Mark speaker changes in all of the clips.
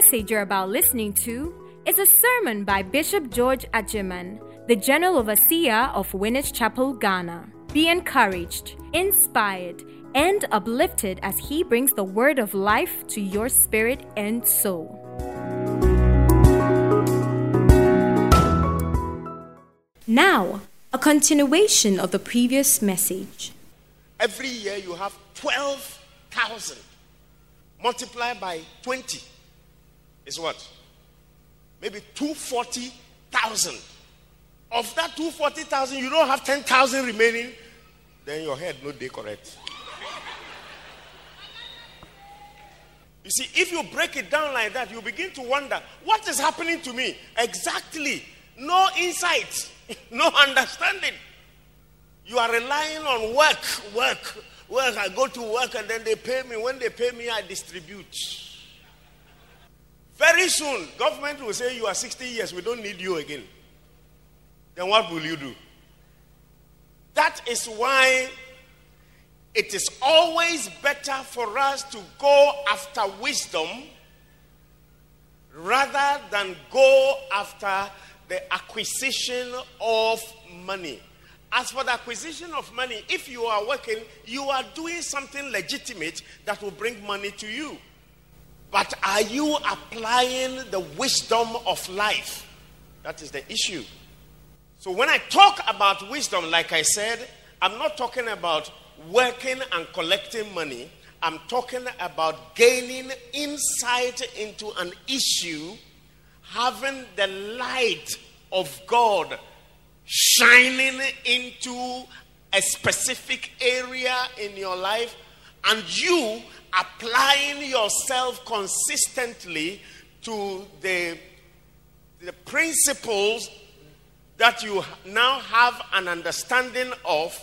Speaker 1: message you're about listening to is a sermon by Bishop George Adjeman, the General Overseer of Winners Chapel, Ghana. Be encouraged, inspired, and uplifted as he brings the word of life to your spirit and soul. Now, a continuation of the previous message.
Speaker 2: Every year you have 12,000 multiplied by 20 is what? Maybe 240,000. Of that 240,000, you don't have 10,000 remaining, then your head no day correct. You see, if you break it down like that, you begin to wonder what is happening to me exactly. No insight, no understanding. You are relying on work, work, work. I go to work and then they pay me. When they pay me, I distribute. Very soon, government will say you are 60 years, we don't need you again. Then what will you do? That is why it is always better for us to go after wisdom rather than go after the acquisition of money. As for the acquisition of money, if you are working, you are doing something legitimate that will bring money to you. But are you applying the wisdom of life? That is the issue. So when I talk about wisdom, like I said, I'm not talking about working and collecting money. I'm talking about gaining insight into an issue, having the light of God shining into a specific area in your life, and you applying yourself consistently to the, the principles that you now have an understanding of,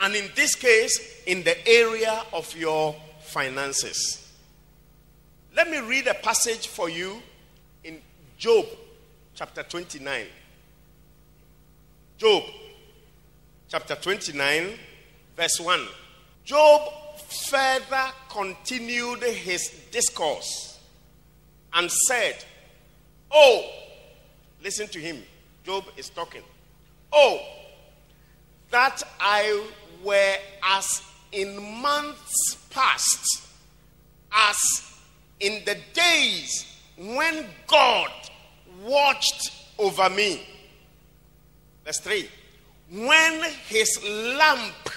Speaker 2: and in this case, in the area of your finances. Let me read a passage for you in Job chapter 29. Job chapter 29, verse 1. Job further continued his discourse and said, Oh, listen to him. Job is talking. Oh, that I were as in months past, as in the days when God watched over me. Verse 3 When his lamp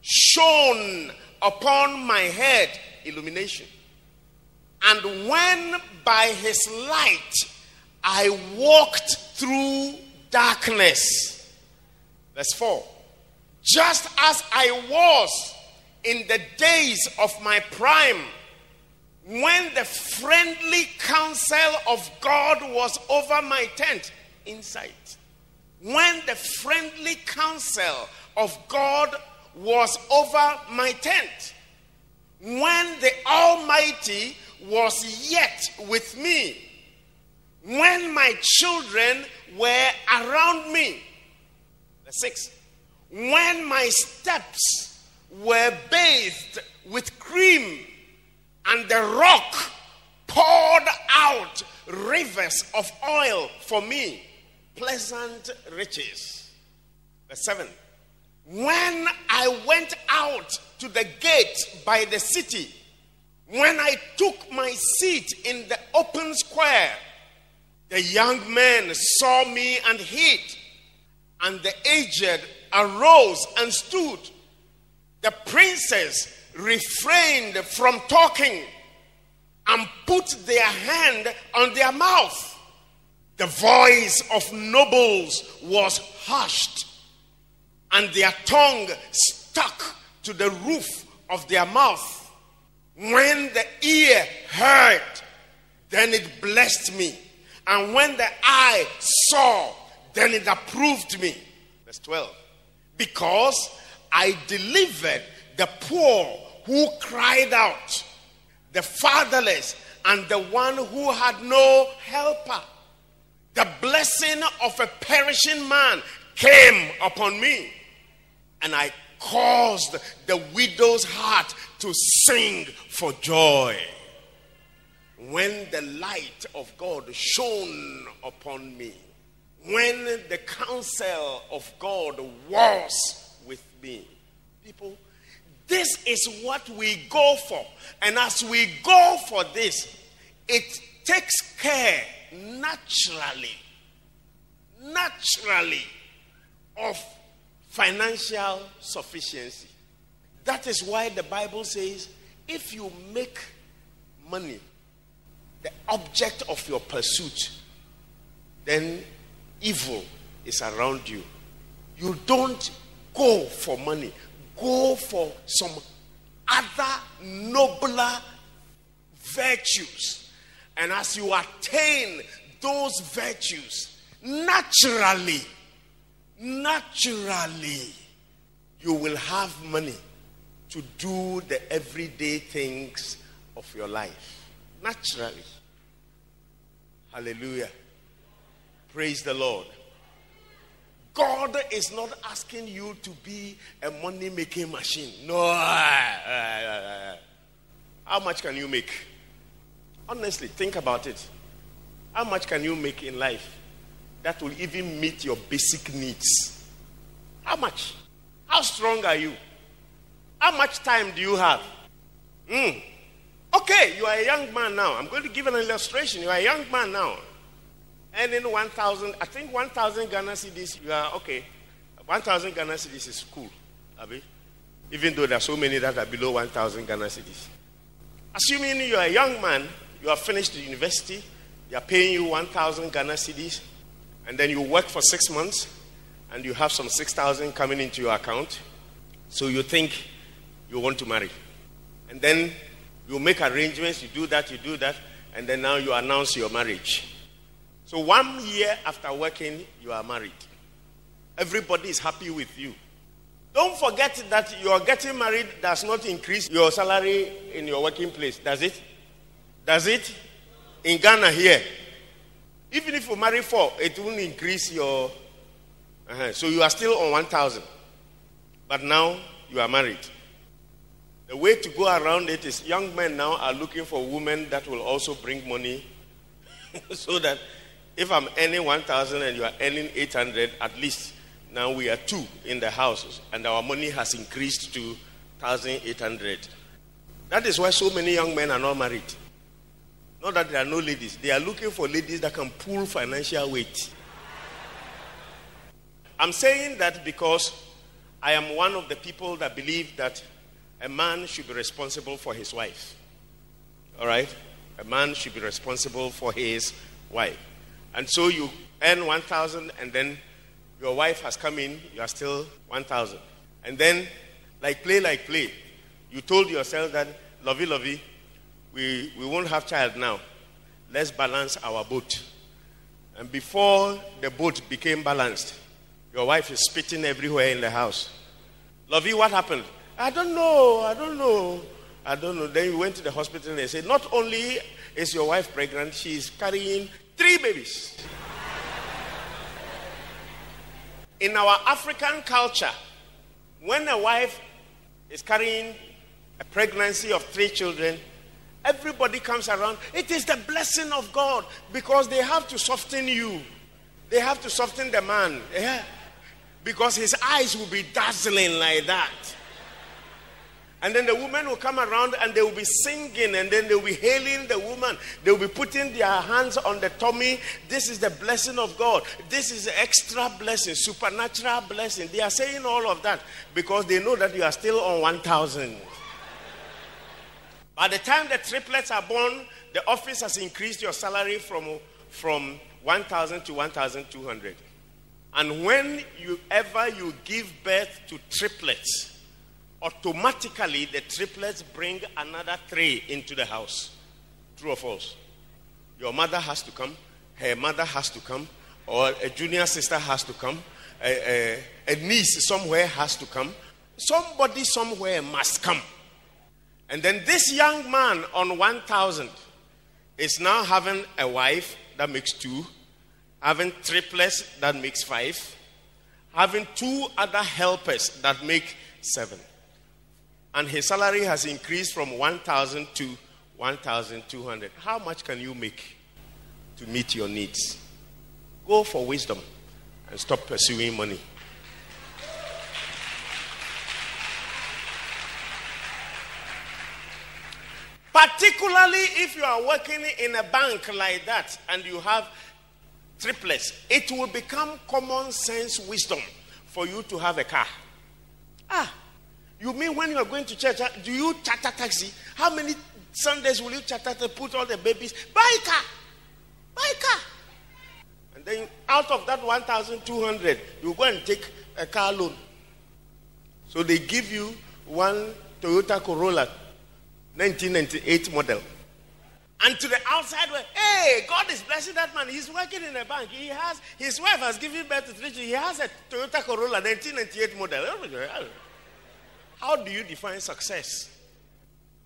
Speaker 2: shone upon my head, illumination, and when by his light I walked through darkness. Verse 4 Just as I was in the days of my prime, when the friendly counsel of God was over my tent, insight. When the friendly counsel of God was over my tent, when the Almighty was yet with me, when my children were around me. The six. When my steps were bathed with cream and the rock poured out rivers of oil for me, pleasant riches. Verse 7. When I went out to the gate by the city, when I took my seat in the open square, the young men saw me and hid, and the aged arose and stood. The princes refrained from talking and put their hand on their mouth. The voice of nobles was hushed, and their tongue stuck to the roof of their mouth. When the ear heard, then it blessed me. And when the eye saw, then it approved me. Verse 12. Because I delivered the poor who cried out, the fatherless, and the one who had no helper. The blessing of a perishing man came upon me, and I caused the widow's heart to sing for joy. when the light of God shone upon me, when the counsel of God was with me. People, this is what we go for. And as we go for this, it takes care naturally, naturally of financial sufficiency. That is why the Bible says if you make money the object of your pursuit, then evil is around you. You don't go for money, go for some other nobler virtues. And as you attain those virtues, naturally, naturally, you will have money to do the everyday things of your life. Naturally. Hallelujah. Praise the Lord. God is not asking you to be a money making machine. No. Uh, uh, uh, How much can you make? Honestly, think about it. How much can you make in life that will even meet your basic needs? How much? How strong are you? How much time do you have? Mm. Okay, you are a young man now. I'm going to give an illustration. You are a young man now. Earning 1,000, I think 1,000 Ghana cedis, you are okay. 1,000 Ghana cedis is cool, Abi. Even though there are so many that are below 1,000 Ghana cedis. Assuming you are a young man, you have finished the university, they are paying you 1,000 Ghana cedis, and then you work for six months, and you have some 6,000 coming into your account. So you think you want to marry. And then you make arrangements, you do that, you do that, and then now you announce your marriage. So one year after working, you are married. Everybody is happy with you. Don't forget that your getting married does not increase your salary in your working place, does it? Does it? In Ghana here. Even if you marry four, it won't increase your. Uh-huh. So you are still on 1,000. But now you are married. The way to go around it is young men now are looking for women that will also bring money so that if I'm earning 1,000 and you are earning 800, at least now we are two in the house and our money has increased to 1,800. That is why so many young men are not married. Not that there are no ladies, they are looking for ladies that can pull financial weight. I'm saying that because I am one of the people that believe that a man should be responsible for his wife. All right? A man should be responsible for his wife. And so you earn 1,000 and then your wife has come in, you are still 1,000. And then, like play, like play, you told yourself that, lovey, lovey, we, we won't have child now. Let's balance our boat. And before the boat became balanced, your wife is spitting everywhere in the house. Lovey, what happened? I don't know. I don't know. I don't know. Then you went to the hospital and they said, not only is your wife pregnant, she is carrying three babies. In our African culture, when a wife is carrying a pregnancy of three children, everybody comes around. It is the blessing of God because they have to soften you. They have to soften the man. Yeah. Because his eyes will be dazzling like that. And then the woman will come around and they will be singing and then they will be hailing the woman. They will be putting their hands on the tummy. This is the blessing of God. This is extra blessing, supernatural blessing. They are saying all of that because they know that you are still on 1,000. By the time the triplets are born, the office has increased your salary from, from 1,000 to 1,200. And when you ever you give birth to triplets, automatically the triplets bring another three into the house. True or false? Your mother has to come, her mother has to come, or a junior sister has to come, a, a, a niece somewhere has to come. Somebody somewhere must come. And then this young man on 1,000 is now having a wife that makes two, having triplets that makes five, having two other helpers that make seven and his salary has increased from 1,000 to 1,200. How much can you make to meet your needs? Go for wisdom and stop pursuing money. Particularly if you are working in a bank like that and you have triplets, it will become common sense wisdom for you to have a car. Ah, you mean when you are going to church, do you charter taxi? How many Sundays will you charter to put all the babies? Buy a car. Buy a car. And then out of that 1,200, you go and take a car loan. So they give you one Toyota Corolla 1998 model. And to the outside world, hey, God is blessing that man. He's working in a bank. He has his wife has given birth to three children. He has a Toyota Corolla 1998 model. How do you define success?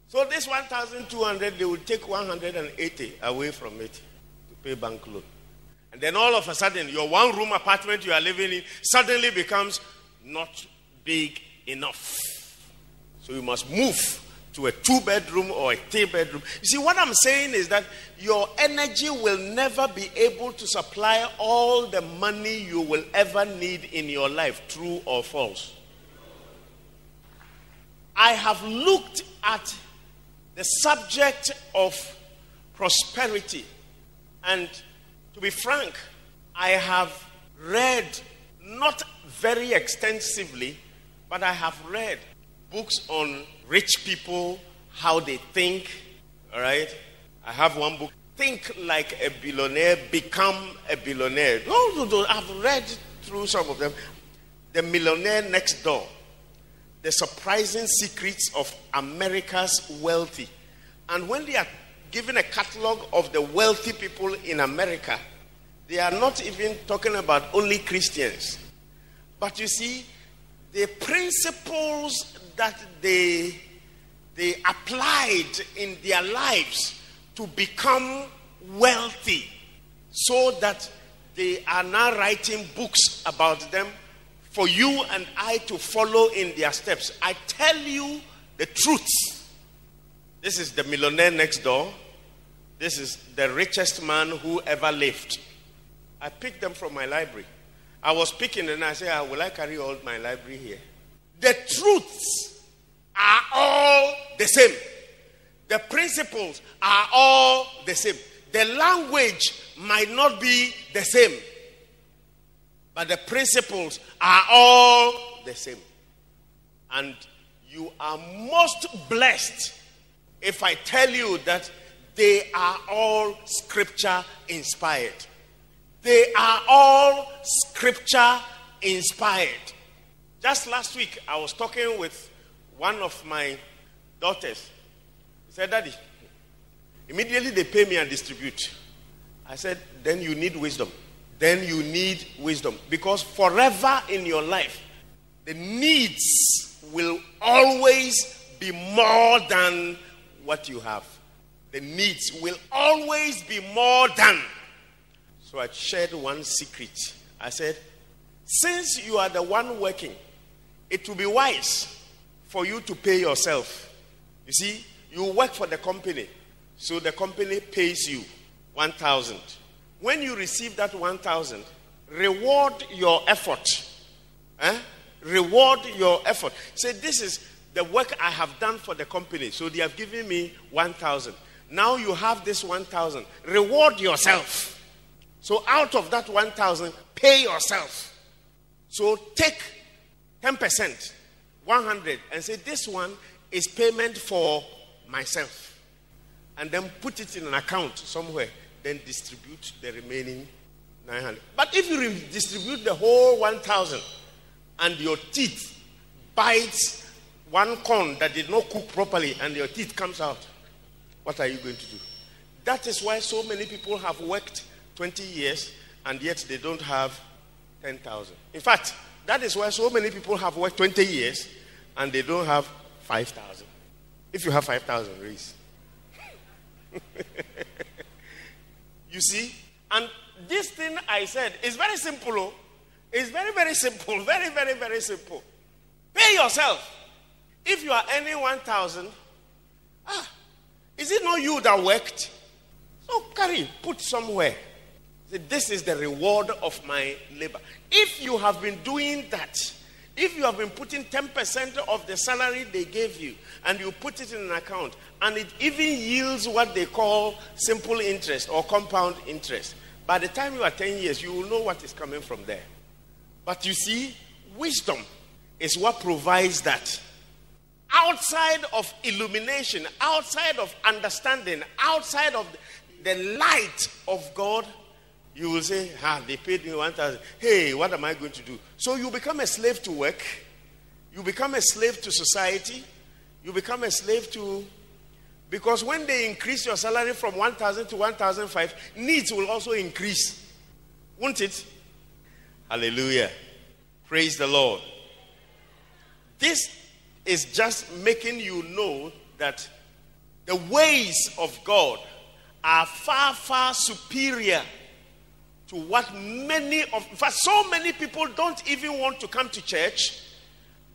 Speaker 2: So this 1,200, they will take 180 away from it to pay bank loan. And then all of a sudden, your one room apartment you are living in suddenly becomes not big enough. So you must move to a two bedroom or a three bedroom. You see, what I'm saying is that your energy will never be able to supply all the money you will ever need in your life, true or false. I have looked at the subject of prosperity, and to be frank, I have read not very extensively, but I have read books on rich people, how they think. All right? I have one book, Think Like a Billionaire, Become a Billionaire. I've read through some of them. The Millionaire Next Door. The Surprising Secrets of America's Wealthy. And when they are given a catalog of the wealthy people in America, they are not even talking about only Christians. But you see, the principles that they, they applied in their lives to become wealthy so that they are now writing books about them for you and I to follow in their steps. I tell you the truth. This is the millionaire next door. This is the richest man who ever lived. I picked them from my library. I was picking and I said, ah, Will I carry all my library here? The truths are all the same. The principles are all the same. The language might not be the same, but the principles are all the same. And you are most blessed if I tell you that they are all scripture inspired. They are all scripture inspired. Just last week, I was talking with one of my daughters. He said, Daddy, immediately they pay me and distribute. I said, Then you need wisdom. Then you need wisdom. Because forever in your life, the needs will always be more than what you have. The needs will always be more than. So I shared one secret. I said, Since you are the one working, it will be wise for you to pay yourself. You see, you work for the company, so the company pays you 1,000. When you receive that 1,000, reward your effort. Eh? Reward your effort. Say, this is the work I have done for the company. So they have given me 1,000. Now you have this 1,000. Reward yourself. So out of that 1,000, pay yourself. So take 10%, 100, and say, This one is payment for myself. And then put it in an account somewhere, then distribute the remaining 900. But if you distribute the whole 1,000 and your teeth bites one corn that did not cook properly and your teeth comes out, what are you going to do? That is why so many people have worked 20 years and yet they don't have 10,000. In fact, that is why so many people have worked 20 years and they don't have 5,000. If you have 5,000, raise. you see? And this thing I said is very simple. Oh. It's very, very simple. Very, very, very simple. Pay yourself. If you are earning 1,000, ah, Is it not you that worked? So carry, put somewhere. This is the reward of my labor. If you have been doing that, if you have been putting 10% of the salary they gave you and you put it in an account and it even yields what they call simple interest or compound interest, by the time you are 10 years, you will know what is coming from there. But you see, wisdom is what provides that. Outside of illumination, outside of understanding, outside of the light of God, you will say, ah, they paid me 1,000. Hey, what am I going to do? So you become a slave to work. You become a slave to society. You become a slave to. Because when they increase your salary from 1,000 to 1,005, needs will also increase. Won't it? Hallelujah. Praise the Lord. This is just making you know that the ways of God are far, far superior to what many of, in fact, so many people don't even want to come to church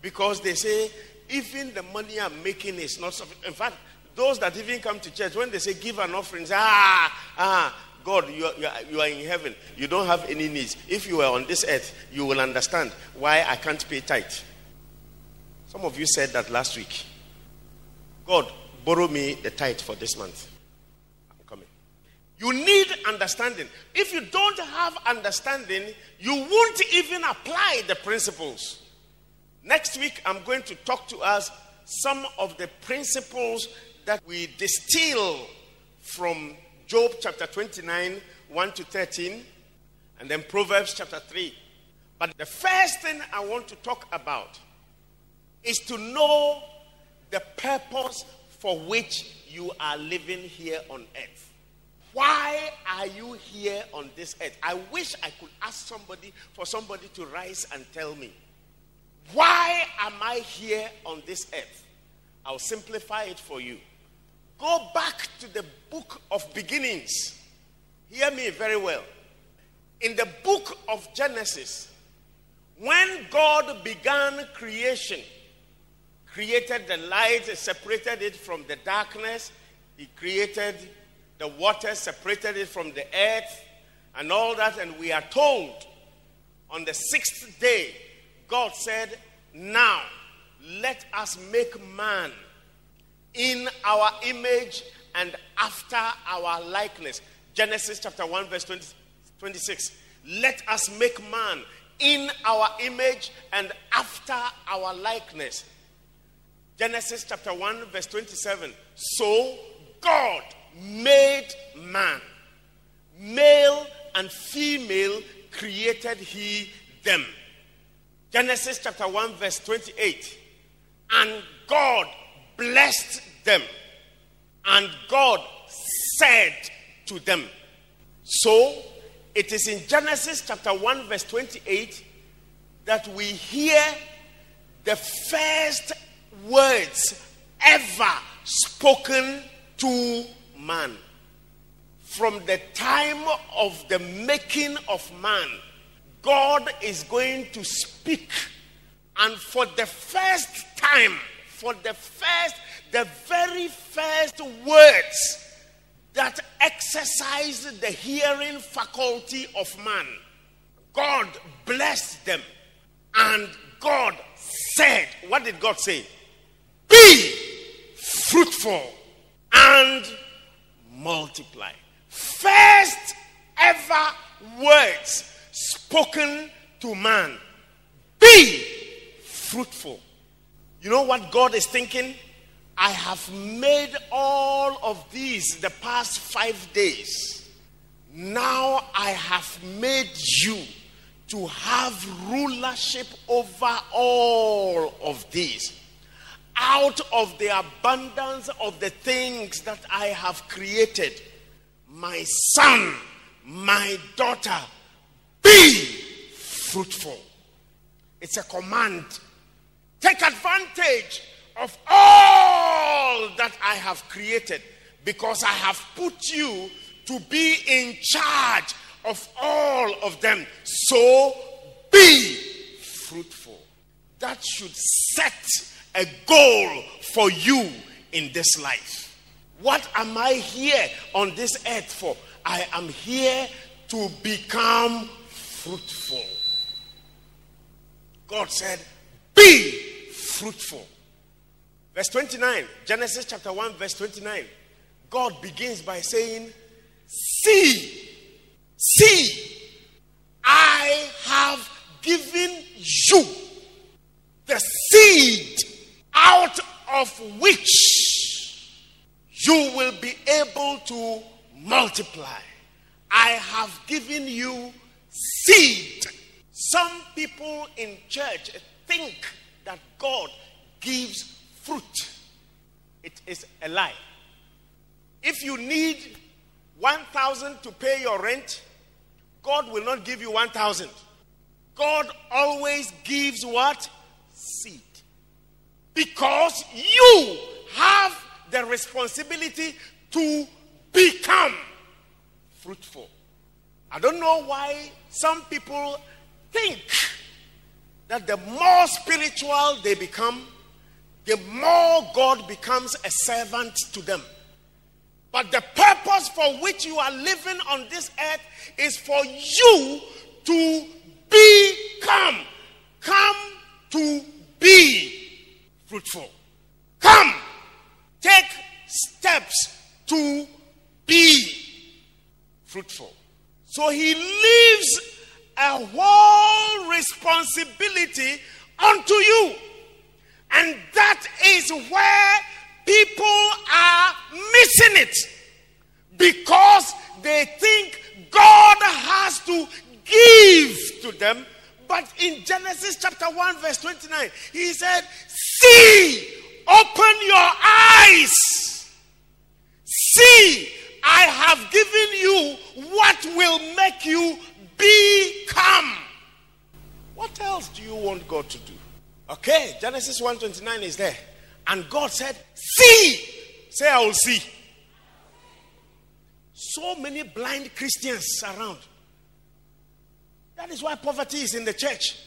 Speaker 2: because they say, even the money I'm making is not sufficient. In fact, those that even come to church, when they say give an offering, say, ah, ah, God, you are, you, are, you are in heaven. You don't have any needs. If you were on this earth, you will understand why I can't pay tithe. Some of you said that last week. God, borrow me the tithe for this month. You need understanding. If you don't have understanding, you won't even apply the principles. Next week, I'm going to talk to us some of the principles that we distill from Job chapter 29, 1 to 13, and then Proverbs chapter 3. But the first thing I want to talk about is to know the purpose for which you are living here on earth. Why are you here on this earth? I wish I could ask somebody for somebody to rise and tell me. Why am I here on this earth? I'll simplify it for you. Go back to the book of beginnings. Hear me very well. In the book of Genesis, when God began creation, created the light, separated it from the darkness, He created the water separated it from the earth and all that. And we are told on the sixth day, God said, Now let us make man in our image and after our likeness. Genesis chapter 1, verse 20, 26. Let us make man in our image and after our likeness. Genesis chapter 1, verse 27. So God made man. Male and female created he them. Genesis chapter 1, verse 28. And God blessed them. And God said to them. So, it is in Genesis chapter 1, verse 28 that we hear the first words ever spoken to man. From the time of the making of man, God is going to speak. And for the first time, for the first, the very first words that exercise the hearing faculty of man, God blessed them. And God said, What did God say? Be fruitful and multiply. First ever words spoken to man be fruitful. You know what God is thinking? I have made all of these the past five days. Now I have made you to have rulership over all of these out of the abundance of the things that I have created, my son, my daughter, be fruitful. It's a command. Take advantage of all that I have created because I have put you to be in charge of all of them. So be fruitful. That should set a goal for you in this life. What am I here on this earth for? I am here to become fruitful. God said, Be fruitful. Verse 29, Genesis chapter 1, verse 29. God begins by saying, See, see, I have given you the seed out of which you will be able to multiply. I have given you seed. Some people in church think that God gives fruit. It is a lie. If you need 1,000 to pay your rent, God will not give you 1,000. God always gives what? Seed. Because you have the responsibility to become fruitful. I don't know why some people think that the more spiritual they become, the more God becomes a servant to them. But the purpose for which you are living on this earth is for you to become. Come to be fruitful. Come. Take steps to be fruitful. So he leaves a whole responsibility unto you. And that is where people are missing it because they think God has to give to them. But in Genesis chapter 1, verse 29, he said, See, open your eyes. See, I have given you what will make you become. What else do you want God to do? Okay, Genesis 1:29 is there. And God said, See. Say, I will see. So many blind Christians around. That is why poverty is in the church.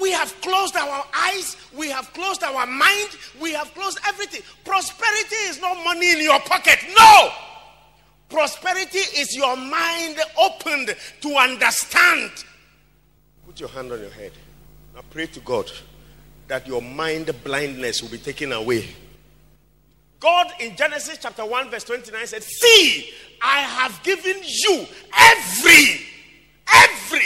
Speaker 2: We have closed our eyes, we have closed our mind, we have closed everything. Prosperity is not money in your pocket. No! Prosperity is your mind opened to understand. Put your hand on your head. Now pray to God that your mind blindness will be taken away. God in Genesis chapter 1, verse 29 said, See, I have given you every, every.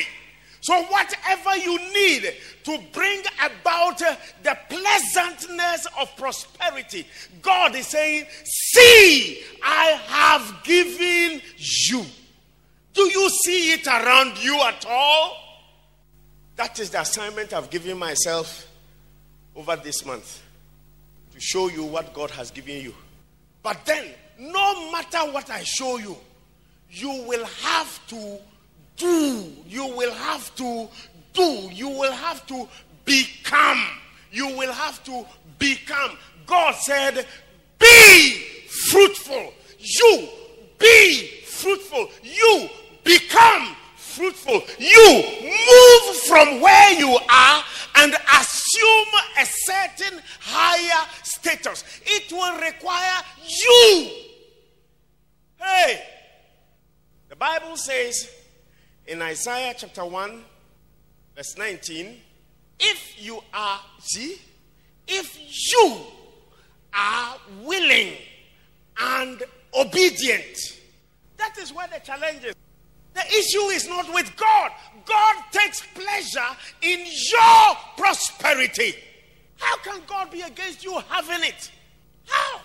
Speaker 2: So, whatever you need to bring about the pleasantness of prosperity, God is saying, See, I have given you. Do you see it around you at all? That is the assignment I've given myself over this month to show you what God has given you. But then, no matter what I show you, you will have to do. You will have to do. You will have to become. You will have to become. God said, Be fruitful. You be fruitful. You become fruitful. You move from where you are and assume a certain higher status. It will require you. Hey, the Bible says in Isaiah chapter 1, verse 19, if you are, see, if you are willing and obedient, that is where the challenge is. The issue is not with God. God takes pleasure in your prosperity. How can God be against you having it? How?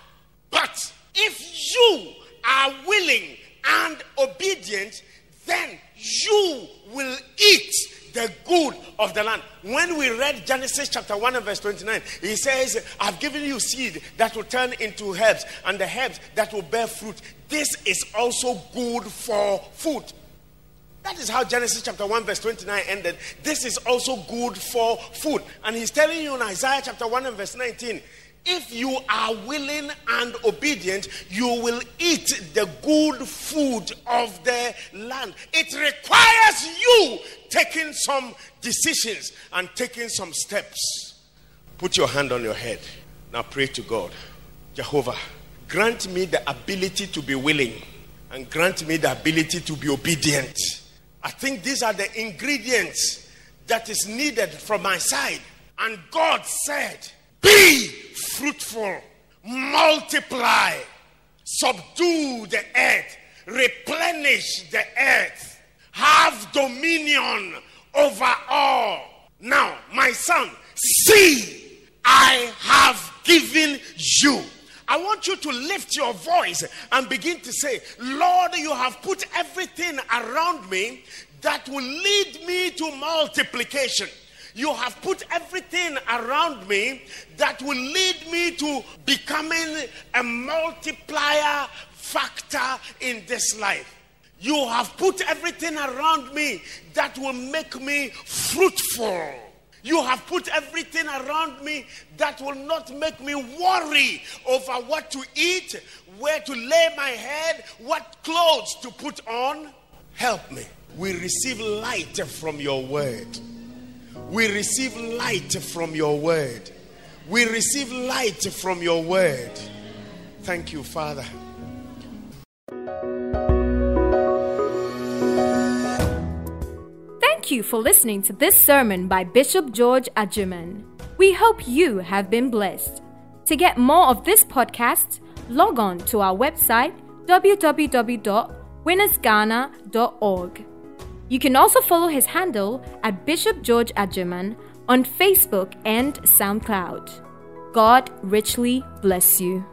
Speaker 2: But if you are willing and obedient, then you will eat the good of the land. When we read Genesis chapter 1 and verse 29, he says, I've given you seed that will turn into herbs, and the herbs that will bear fruit. This is also good for food. That is how Genesis chapter 1, verse 29 ended. This is also good for food. And he's telling you in Isaiah chapter 1 and verse 19 if you are willing and obedient, you will eat the good food of the land. It requires you taking some decisions and taking some steps. Put your hand on your head. Now pray to God. Jehovah, grant me the ability to be willing and grant me the ability to be obedient. I think these are the ingredients that is needed from my side. And God said, Be fruitful, multiply, subdue the earth, replenish the earth, have dominion over all. Now, my son, see, I have given you. I want you to lift your voice and begin to say, Lord, you have put everything around me that will lead me to multiplication. You have put everything around me that will lead me to becoming a multiplier factor in this life. You have put everything around me that will make me fruitful. You have put everything around me that will not make me worry over what to eat, where to lay my head, what clothes to put on. Help me. We receive light from your word. We receive light from your word. We receive light from your word. Thank you, Father.
Speaker 1: Thank you for listening to this sermon by Bishop George Adjeman. We hope you have been blessed. To get more of this podcast, log on to our website www.winnersghana.org. You can also follow his handle at Bishop George Adjeman on Facebook and SoundCloud. God richly bless you.